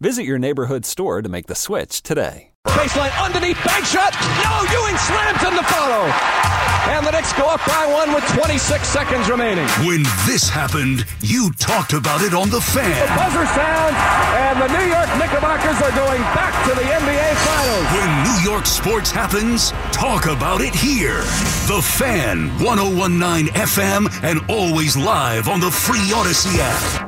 Visit your neighborhood store to make the switch today. Baseline underneath, bank shot. No, Ewing slams in the follow. And the Knicks go up by one with 26 seconds remaining. When this happened, you talked about it on The Fan. The buzzer sounds, and the New York Knickerbockers are going back to the NBA Finals. When New York sports happens, talk about it here. The Fan, 1019 FM, and always live on the free Audacy app.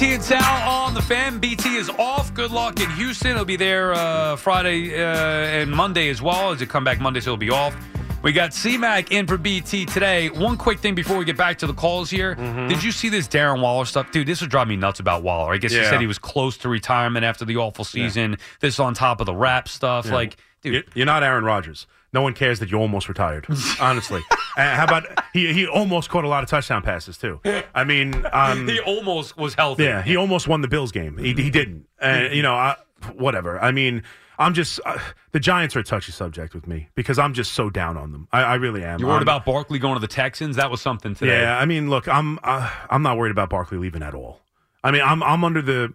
BT and Sal on the fan. BT is off. Good luck in Houston. He'll be there uh, Friday uh, and Monday as well. As it come back Monday, so he'll be off. We got C-Mac in for BT today. One quick thing before we get back to the calls here. Mm-hmm. Did you see this Darren Waller stuff? Dude, this would drive me nuts about Waller. I guess he said he was close to retirement after the awful season. This on top of the rap stuff. Yeah. Like, dude, You- You're not Aaron Rodgers. No one cares that you almost retired. Honestly, and how about he? He almost caught a lot of touchdown passes too. I mean, um, he almost was healthy. yeah, he almost won the Bills game. He, he didn't, and you know, I, whatever. I mean, I'm just uh, the Giants are a touchy subject with me because I'm just so down on them. I, I really am. You worried I'm- about Barkley going to the Texans? That was something today. Yeah, I mean, look, I'm uh, I'm not worried about Barkley leaving at all. I mean, I'm I'm under the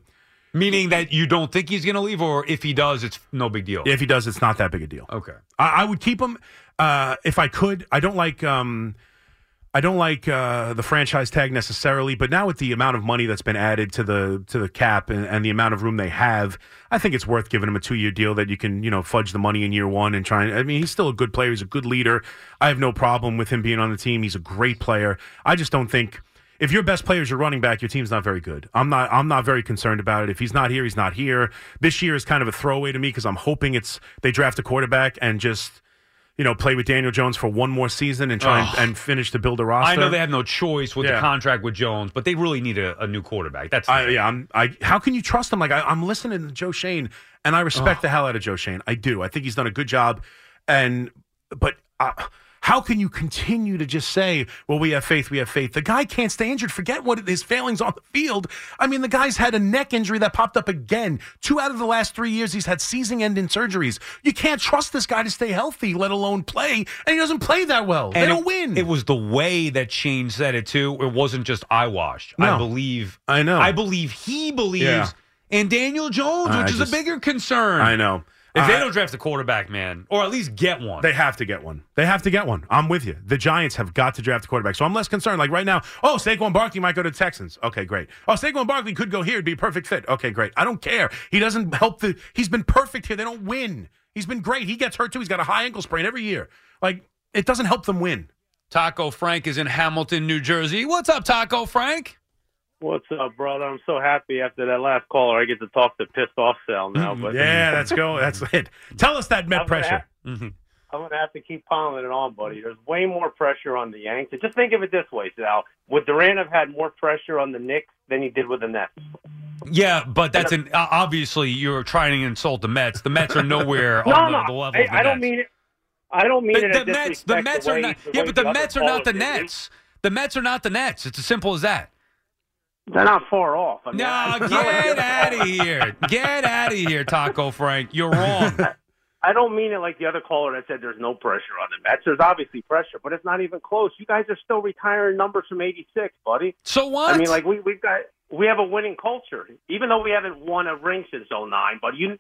Meaning that you don't think he's going to leave, or if he does, it's no big deal. if he does, it's not that big a deal. Okay. I, I would keep him uh, if I could. I don't like um, I don't like uh, the franchise tag necessarily, but now with the amount of money that's been added to the to the cap and, and the amount of room they have, I think it's worth giving him a two year deal that you can you know fudge the money in year one and try. And, I mean, he's still a good player. He's a good leader. I have no problem with him being on the team. He's a great player. I just don't think. If your best player is your running back, your team's not very good. I'm not. I'm not very concerned about it. If he's not here, he's not here. This year is kind of a throwaway to me because I'm hoping it's they draft a quarterback and just you know, play with Daniel Jones for one more season and try and, and finish to build a roster. I know they have no choice with the contract with Jones, but they really need a, a new quarterback. That's I, yeah, I'm. I how can you trust him? Like I, I'm listening to Joe Schoen, and I respect the hell out of Joe Schoen. I do. I think he's done a good job, and but. Uh, how can you continue to just say, well, we have faith, we have faith? The guy can't stay injured. Forget what his failings on the field. I mean, the guy's had a neck injury that popped up again. Two out of the last three years, he's had season ending surgeries. You can't trust this guy to stay healthy, let alone play, and he doesn't play that well. they don't it, win. It was the way that Schoen said it too. It wasn't just eyewash. I believe. I know. I believe he believes Yeah. in Daniel Jones, I which is just- a bigger concern. I know. If they don't draft a quarterback, man, or at least get one. They have to get one. They have to get one. I'm with you. The Giants have got to draft a quarterback. So I'm less concerned. Like right now, oh, Saquon Barkley might go to the Texans. Okay, great. Oh, Saquon Barkley could go here. It'd be a perfect fit. Okay, great. I don't care. He doesn't help the. He's been perfect here. They don't win. He's been great. He gets hurt too. He's got a high ankle sprain every year. Like it doesn't help them win. Taco Frank is in Hamilton, New Jersey. What's up, Taco Frank? What's up, brother? I'm so happy after that last caller. I get to talk to pissed off Sal now. But Yeah, that's go. That's it. Tell us that Met pressure. Mm-hmm. I'm gonna have to keep piling it on, buddy. There's way more pressure on the Yanks. Just think of it this way, Sal. Would Durant have had more pressure on the Knicks than he did with the Nets? Yeah, but that's an obviously you're trying to insult the Mets. The Mets are nowhere no, on the, no. the level I, of the I don't mean it. I don't mean the, it. the Mets, the Mets the are not. the Yeah, but the Mets are not the. Nets. The Mets are not the Nets. It's as simple as that. They're not far off. I mean, No, I- it's not like get out of here. Get out of here, Taco Frank. You're wrong. I don't mean it like the other caller that said there's no pressure on the Mets. There's obviously pressure, but it's not even close. You guys are still retiring numbers from '86, buddy. So what? I mean, like we we've got we have a winning culture, even though we haven't won a ring since '09. But you,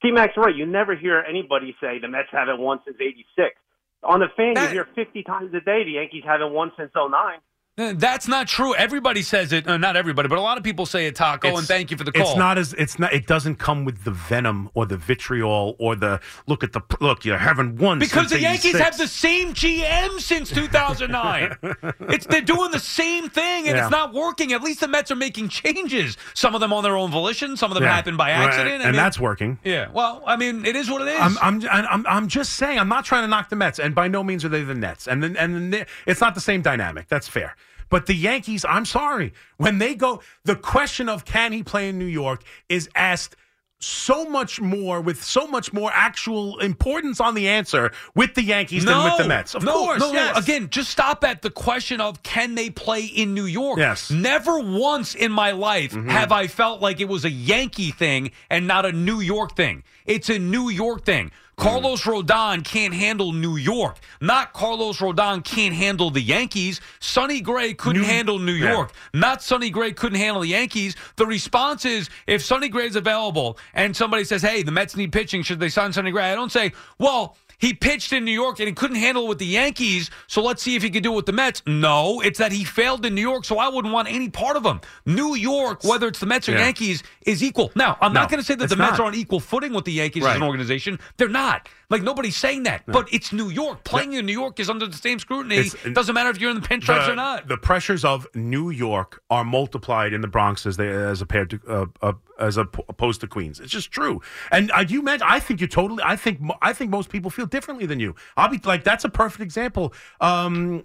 C-Mac's right. You never hear anybody say the Mets haven't won since '86. On the fan, That- you hear 50 times a day the Yankees haven't won since '09. That's not true. Everybody says it. Uh, not everybody, but a lot of people say it, Taco, and It's- thank you for the call. It's not as it's not. It doesn't come with the venom or the vitriol or the look at the look. You haven't won because the Yankees 86. have the same GM since 2009. it's they're doing the same thing, and Yeah. it's not working. At least the Mets are making changes. Some of them on their own volition. Some of them Yeah. happen by accident. I and mean, that's working. yeah. Well, I mean, it is what it is. I'm, I'm, I'm, I'm just saying. I'm not trying to knock the Mets, and by no means are they the Nets. And then, and the, it's not the same dynamic. That's fair. But the Yankees, I'm sorry, when they go, the question of can he play in New York is asked so much more with so much more actual importance on the answer with the Yankees than with the Mets. Of no, course, no, yes. no. Again, just stop at the question of can they play in New York? Yes. Mm-hmm. Never once in my life have I felt like it was a Yankee thing and not a New York thing. It's a New York thing. Carlos Rodon can't handle New York. Not Carlos Rodon can't handle the Yankees. Sonny Gray couldn't New- handle New Yeah. York. Not Sonny Gray couldn't handle the Yankees. The response is if Sonny Gray's available and somebody says, hey, the Mets need pitching, should they sign Sonny Gray? I don't say, well, he pitched in New York and he couldn't handle it with the Yankees, so let's see if he can do it with the Mets. No, it's that he failed in New York, so I wouldn't want any part of him. New York, whether it's the Mets or Yeah. Yankees, is equal. Now, I'm No, not going to say that the Mets not. are on equal footing with the Yankees as an organization. They're not. Like, nobody's saying that. But it's New York. Playing in New York is under the same scrutiny. It's- Doesn't matter if you're in the pinstripes or not. the pressures of New York are multiplied in the Bronx as they as compared to uh, uh, as opposed to Queens. It's just true. And uh, you mentioned, I think you totally. I think I think most people feel differently than you. I'll be like that's a perfect example. Um,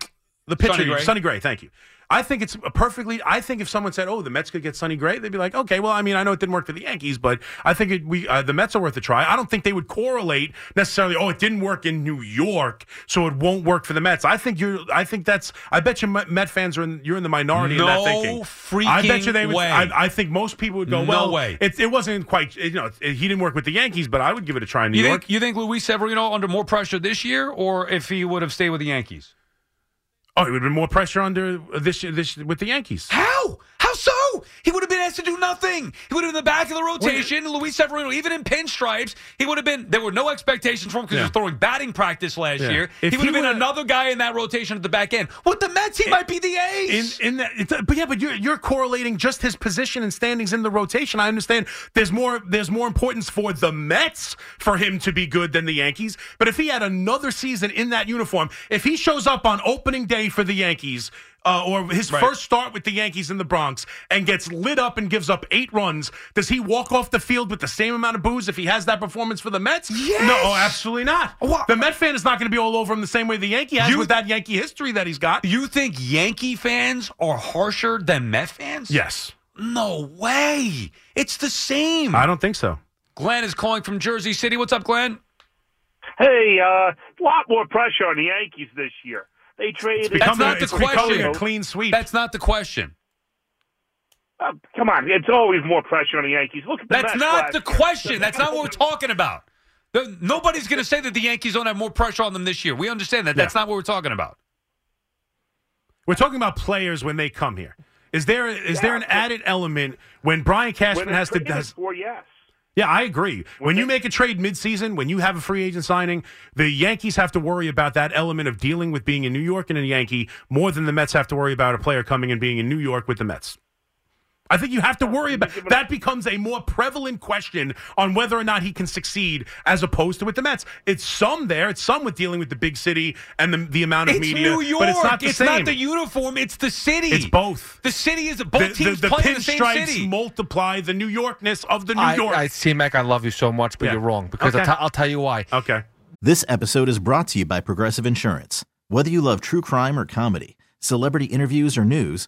the pitcher, Sonny Gray. Sonny Gray. Thank you. I think it's a perfectly. I think if someone said, "Oh, the Mets could get Sonny Gray," they'd be like, "Okay, well, I mean, I know it didn't work for the Yankees, but I think it, we uh, the Mets are worth a try." I don't think they would correlate necessarily. Oh, it didn't work in New York, so it won't work for the Mets. I think you're. I think that's. I bet you Met fans are in. You're in the minority in that No thinking. freaking I bet you they would. way. I, I think most people would go, No "Well, way. It, it wasn't quite. You know, it, he didn't work with the Yankees, but I would give it a try in New You York." think you think Luis Severino under more pressure this year, or if he would have stayed with the Yankees? Oh, it would have been more pressure under this this with the Yankees. How? How so? He would have been asked to do nothing. He would have been in the back of the rotation. Luis Severino, even in pinstripes, he would have been. There were no expectations for him because he was throwing batting practice last Yeah. year. If he would have been another guy in that rotation at the back end. With the Mets, he might be the ace. In in that, but yeah, but you're you're correlating just his position and standings in the rotation. I understand there's more there's more importance for the Mets for him to be good than the Yankees. But if he had another season in that uniform, if he shows up on opening day for the Yankees. Uh, or his Right. first start with the Yankees in the Bronx and gets lit up and gives up eight runs. Does he walk off the field with the same amount of booze if he has that performance for the Mets? Yes! No, oh, absolutely not. Wha- The Met fan is not going to be all over him the same way the Yankee has You- with that Yankee history that he's got. you think Yankee fans are harsher than Met fans? Yes. No way. It's the same. I don't think so. Glenn is calling from Jersey City. What's up, Glenn? Hey, a lot more pressure on the Yankees this year. They traded. That's become not a, the it's becoming question. a clean sweep. That's not the question. Uh, come on, it's always more pressure on the Yankees. Look at the That's not the question. That's not what we're talking about. Nobody's going to say that the Yankees don't have more pressure on them this year. We understand that. That's Yeah. not what we're talking about. We're talking about players when they come here. Is there is there an added element when Brian Cashman they're has to does? for yes. Yeah, I agree. When you make a trade midseason, when you have a free agent signing, the Yankees have to worry about that element of dealing with being in New York and a Yankee more than the Mets have to worry about a player coming and being in New York with the Mets. I think you have to worry about that becomes a more prevalent question on whether or not he can succeed as opposed to with the Mets. It's some there, it's some with dealing with the big city and the, the amount of It's media, New York. but it's not the same. the uniform. It's the city. It's both. The city is both the, teams the, the play in the same pinstripes city. multiply the New Yorkness of the New I, York. I see, Mac. I love you so much, but Yeah. you're wrong because Okay. I'll, t- I'll tell you why. okay. This episode is brought to you by Progressive Insurance. Whether you love true crime or comedy, celebrity interviews or news,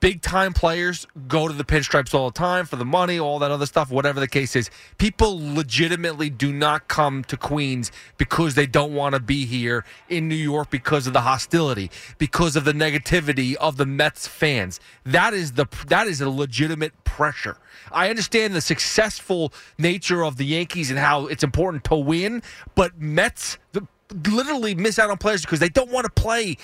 Big time players go to the pinstripes all the time for the money, all that other stuff, whatever the case is. People legitimately do not come to Queens because they don't want to be here in New York because of the hostility, because of the negativity of the Mets fans. That is the that is a legitimate pressure. I understand the successful nature of the Yankees and how it's important to win, but Mets the, literally miss out on players because they don't want to play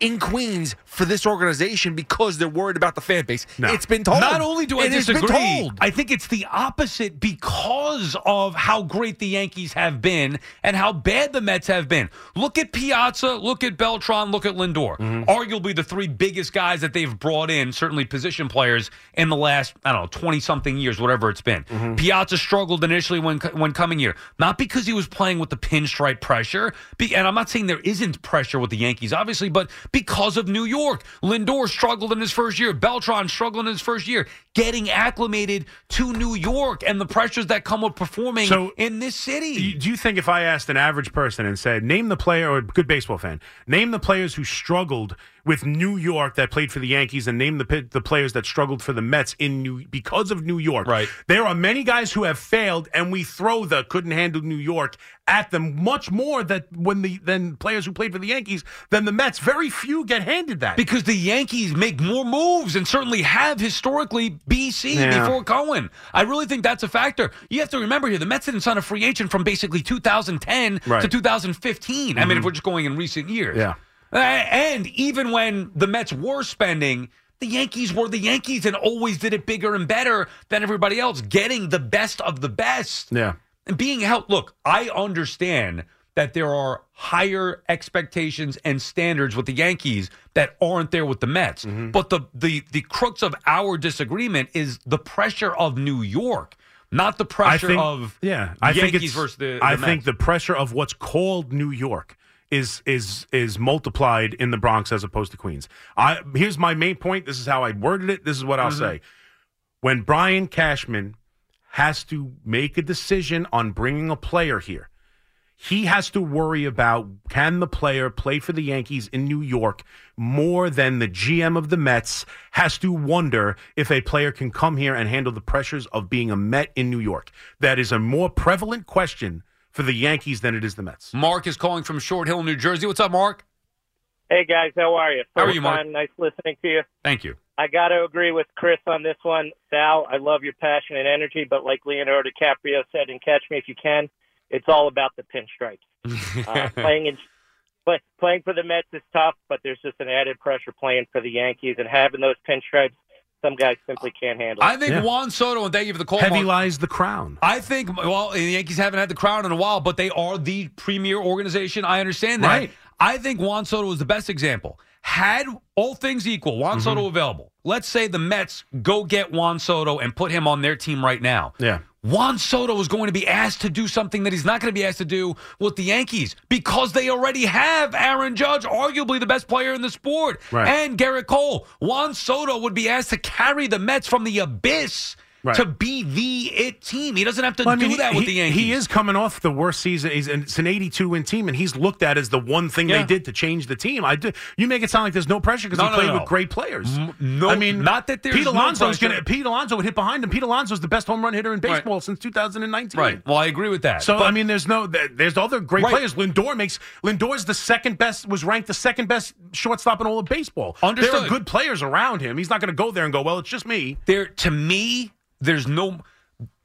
in Queens for this organization because they're worried about the fan base. It's been told. Not only do I It disagree, told. I think it's the opposite because of how great the Yankees have been and how bad the Mets have been. Look at Piazza, look at Beltran, look at Lindor. Mm-hmm. Arguably the three biggest guys that they've brought in, certainly position players in the last, I don't know, 20 something years, whatever it's been. Mm-hmm. Piazza struggled initially when when coming here. Not because he was playing with the pinstripe pressure, and I'm not saying there isn't pressure with the Yankees, obviously, but because of New York. Lindor struggled in his first year. Beltran struggled in his first year. Getting acclimated to New York and the pressures that come with performing So- in this city. Do you- Do you think if I asked an average person and said, name the player or a good baseball fan, name the players who struggled with New York that played for the Yankees and name the the players that struggled for the Mets in New because of New York. Right. There are many guys who have failed and we throw the couldn't handle New York at them much more that when the than players who played for the Yankees than the Mets. Very few get handed that. Because the Yankees make more moves and certainly have historically BC Yeah. before Cohen. I really think that's a factor. You have to remember here, the Mets didn't sign a free agent from basically 2010 to Right. 2015. I mean, if Mhm. we're just going in recent years. Yeah. And even when the Mets were spending, the Yankees were the Yankees and always did it bigger and better than everybody else, getting the best of the best. Yeah. And being held, look, I understand that there are higher expectations and standards with the Yankees that aren't there with the Mets. Mm-hmm. But the, the the crux of our disagreement is the pressure of New York, not the pressure of yeah. I Yankees think it's, versus the, I the think the pressure of what's called New York is is is multiplied in the Bronx as opposed to Queens. I here's my main point. This is how I worded it. This is what I'll Mhm. say. When Brian Cashman has to make a decision on bringing a player here, he has to worry about can the player play for the Yankees in New York more than the GM of the Mets has to wonder if a player can come here and handle the pressures of being a Met in New York. That is a more prevalent question for the Yankees than it is the Mets. Mark is calling from Short Hill, New Jersey. What's up, Mark? Hey guys, how are you? How are you, Mark? time, Nice listening to you. Thank you. I got to agree with Chris on this one. Sal, I love your passion and energy, but like Leonardo DiCaprio said in Catch Me If You Can, it's all about the pinstripes. Uh, playing in, play, playing for the Mets is tough, but there's just an added pressure playing for the Yankees and having those pinstripes. Some guys simply can't handle. I it. think Juan Soto, and thank you for the call. Heavy Mark. lies the crown. I think, well, the Yankees haven't had the crown in a while, but they are the premier organization. I understand that. Right. I think Juan Soto is the best example. Had all things equal, Juan Mm-hmm. Soto available, let's say the Mets go get Juan Soto and put him on their team right now. Yeah. Juan Soto is going to be asked to do something that he's not going to be asked to do with the Yankees because they already have Aaron Judge, arguably the best player in the sport, Right. and Gerrit Cole. Juan Soto would be asked to carry the Mets from the abyss Right. to be the it team. He doesn't have to Well, I do mean, that he, with the Yankees. He is coming off the worst season. He's it's an 82 win team, and he's looked at as the one thing Yeah. they did to change the team. I do. You make it sound like there's no pressure because No, he no, played no. with great players. no, I mean, not that there's Pete no Alonso's gonna. Pete Alonso would hit behind him. Pete Alonso's the best home run hitter in baseball since 2019. Right. Well, I agree with that. So But- I mean, there's no, there's other great Right. players. Lindor makes Lindor's the second best, was ranked the second best shortstop in all of baseball. There are good players around him. He's not going to go there and go, well, it's just me. there to me, there's no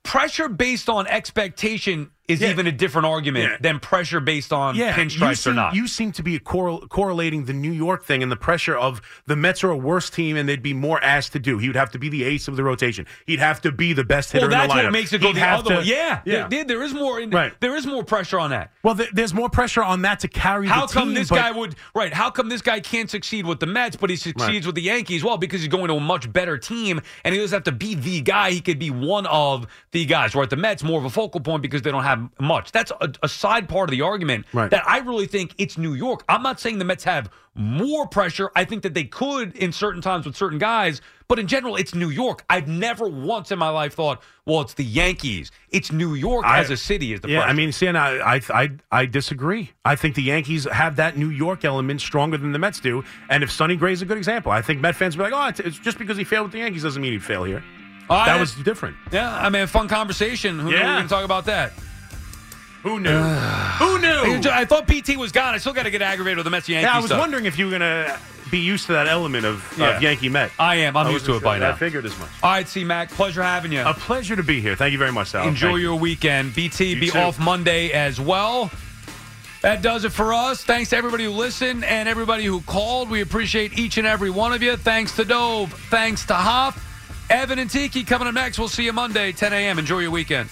pressure based on expectation is Yeah. even a different argument Yeah. than pressure based on you pinstripes seem, or not. You seem to be correl- correlating the New York thing and the pressure of the Mets are a worse team and they'd be more asked to do. He would have to be the ace of the rotation. He'd have to be the best hitter well, in that's the lineup. what makes it go He'd the other to- way. Yeah, yeah. There, there is more. Right. There is more pressure on that. Well, th- there's more pressure on that to carry How the come team, this but- guy would right? How come this guy can't succeed with the Mets, but he succeeds with the Yankees? Well, because he's going to a much better team, and he doesn't have to be the guy. He could be one of the guys. Right? The Mets more of a focal point because they don't have much. That's a, a side part of the argument Right. that I really think it's New York. I'm not saying the Mets have more pressure. I think that they could in certain times with certain guys, but in general, it's New York. I've never once in my life thought, well, it's the Yankees. It's New York I- as a city is the yeah, pressure. I mean, see, and I, I, I, I disagree. I think the Yankees have that New York element stronger than the Mets do. And if Sonny Gray's a good example, I think Met fans will be like, oh, it's, just because he failed with the Yankees doesn't mean he'd fail here. All that was different. yeah, I mean, fun conversation. Who knew we Yeah. were going to talk about that? Who knew? Who knew? I thought BT was gone. I still got to get aggravated with the Mets Yankees Yeah, I was stuff. wondering if you were going to be used to that element of, Yeah. of Yankee Met. I am. I'm I used to it by now. I figured as much. All right, C-Mac, pleasure having you. A pleasure to be here. Thank you very much, Sal. Enjoy Thank you. your weekend. BT You be too. off Monday as well. That does it for us. Thanks to everybody who listened and everybody who called. We appreciate each and every one of you. Thanks to Dove. Thanks to Hop. Evan and Tiki coming up next. We'll see you Monday, 10 a.m. Enjoy your weekend.